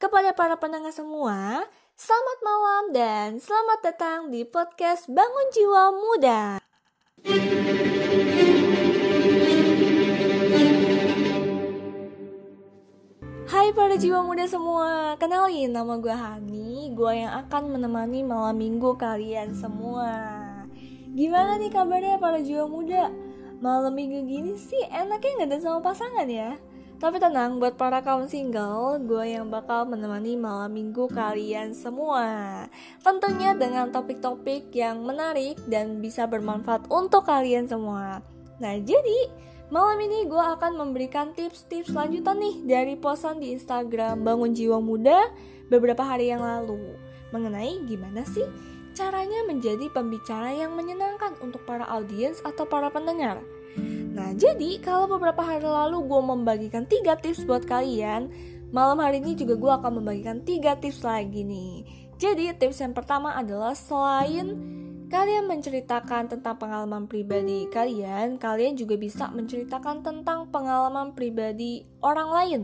Kepada para pendengar semua, selamat malam dan selamat datang di podcast Bangun Jiwa Muda. Hai para jiwa muda semua, kenalin nama gue Hani, gue yang akan menemani malam minggu kalian semua. Gimana nih kabarnya para jiwa muda? Malam minggu gini sih enaknya nggak ada sama pasangan ya? Tapi tenang, buat para kaum single, gue yang bakal menemani malam minggu kalian semua. Tentunya dengan topik-topik yang menarik dan bisa bermanfaat untuk kalian semua. Nah, jadi Malam ini gue akan memberikan tips-tips lanjutan nih dari posan di Instagram Bangun Jiwa Muda beberapa hari yang lalu mengenai gimana sih caranya menjadi pembicara yang menyenangkan untuk para audiens atau para pendengar. Nah, jadi kalau beberapa hari lalu gue membagikan tiga tips buat kalian, malam hari ini juga gue akan membagikan tiga tips lagi nih. Jadi tips yang pertama adalah selain kalian menceritakan tentang pengalaman pribadi kalian, kalian juga bisa menceritakan tentang pengalaman pribadi orang lain.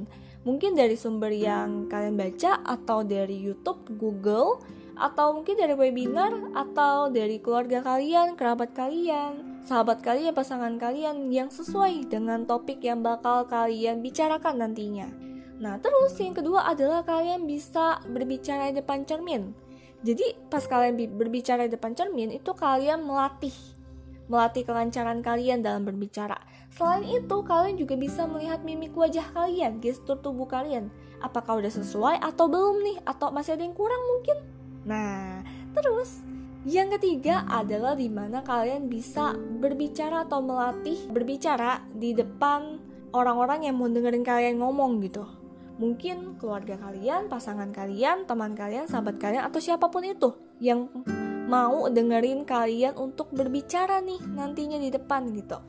Mungkin dari sumber yang kalian baca atau dari YouTube, Google, atau mungkin dari webinar atau dari keluarga kalian, kerabat kalian, sahabat kalian, pasangan kalian yang sesuai dengan topik yang bakal kalian bicarakan nantinya. Nah, terus yang kedua adalah kalian bisa berbicara di depan cermin. Jadi pas kalian berbicara di depan cermin itu kalian melatih melatih kelancaran kalian dalam berbicara. Selain itu, kalian juga bisa melihat mimik wajah kalian, gestur tubuh kalian. Apakah udah sesuai atau belum nih? Atau masih ada yang kurang mungkin? Nah, terus yang ketiga adalah di mana kalian bisa berbicara atau melatih berbicara di depan orang-orang yang mau dengerin kalian ngomong gitu mungkin keluarga kalian, pasangan kalian, teman kalian, sahabat kalian, atau siapa pun itu yang mau dengerin kalian untuk berbicara nih nantinya di depan gitu.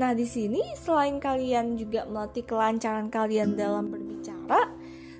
Nah, di sini selain kalian juga melatih kelancaran kalian dalam berbicara,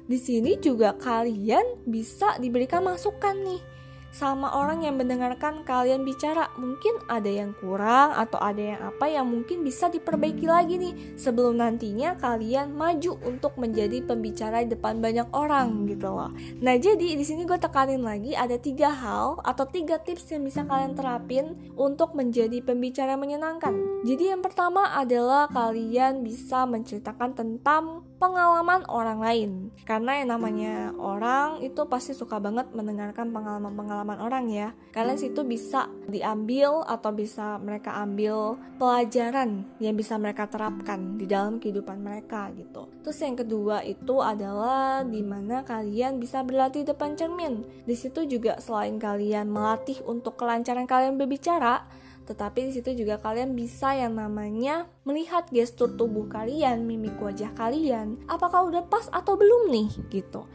di sini juga kalian bisa diberikan masukan nih sama orang yang mendengarkan kalian bicara. Mungkin ada yang kurang atau ada yang apa yang mungkin bisa diperbaiki lagi nih sebelum nantinya kalian maju untuk menjadi pembicara di depan banyak orang gitu loh. Nah jadi di sini gue tekanin lagi ada tiga hal atau tiga tips yang bisa kalian terapin untuk menjadi pembicara yang menyenangkan. Jadi yang pertama adalah kalian bisa menceritakan tentang pengalaman orang lain. Karena yang namanya orang itu pasti suka banget mendengarkan pengalaman-pengalaman orang ya. Kalian situ bisa diambil atau bisa mereka ambil pelajaran yang bisa mereka terapkan di dalam kehidupan mereka gitu. Terus yang kedua itu adalah di mana kalian bisa berlatih depan cermin. Di situ juga selain kalian melatih untuk kelancaran kalian berbicara tetapi di situ juga kalian bisa yang namanya melihat gestur tubuh kalian, mimik wajah kalian, apakah udah pas atau belum nih gitu.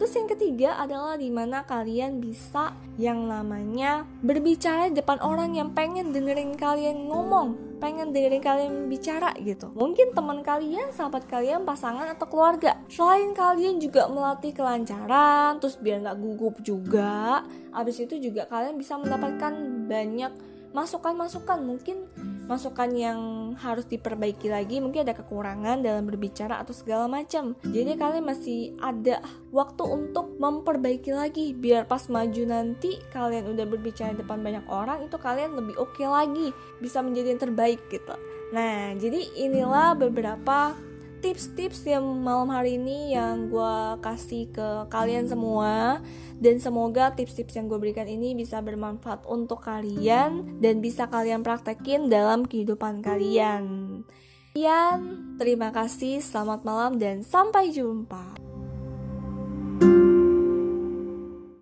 Terus yang ketiga adalah di mana kalian bisa yang namanya berbicara di depan orang yang pengen dengerin kalian ngomong, pengen dengerin kalian bicara gitu. Mungkin teman kalian, sahabat kalian, pasangan atau keluarga. Selain kalian juga melatih kelancaran, terus biar nggak gugup juga. Abis itu juga kalian bisa mendapatkan banyak masukan-masukan mungkin masukan yang harus diperbaiki lagi mungkin ada kekurangan dalam berbicara atau segala macam. Jadi kalian masih ada waktu untuk memperbaiki lagi biar pas maju nanti kalian udah berbicara depan banyak orang itu kalian lebih oke okay lagi bisa menjadi yang terbaik gitu. Nah jadi inilah beberapa tips-tips yang malam hari ini yang gue kasih ke kalian semua dan semoga tips-tips yang gue berikan ini bisa bermanfaat untuk kalian dan bisa kalian praktekin dalam kehidupan kalian. Sekian, terima kasih, selamat malam dan sampai jumpa.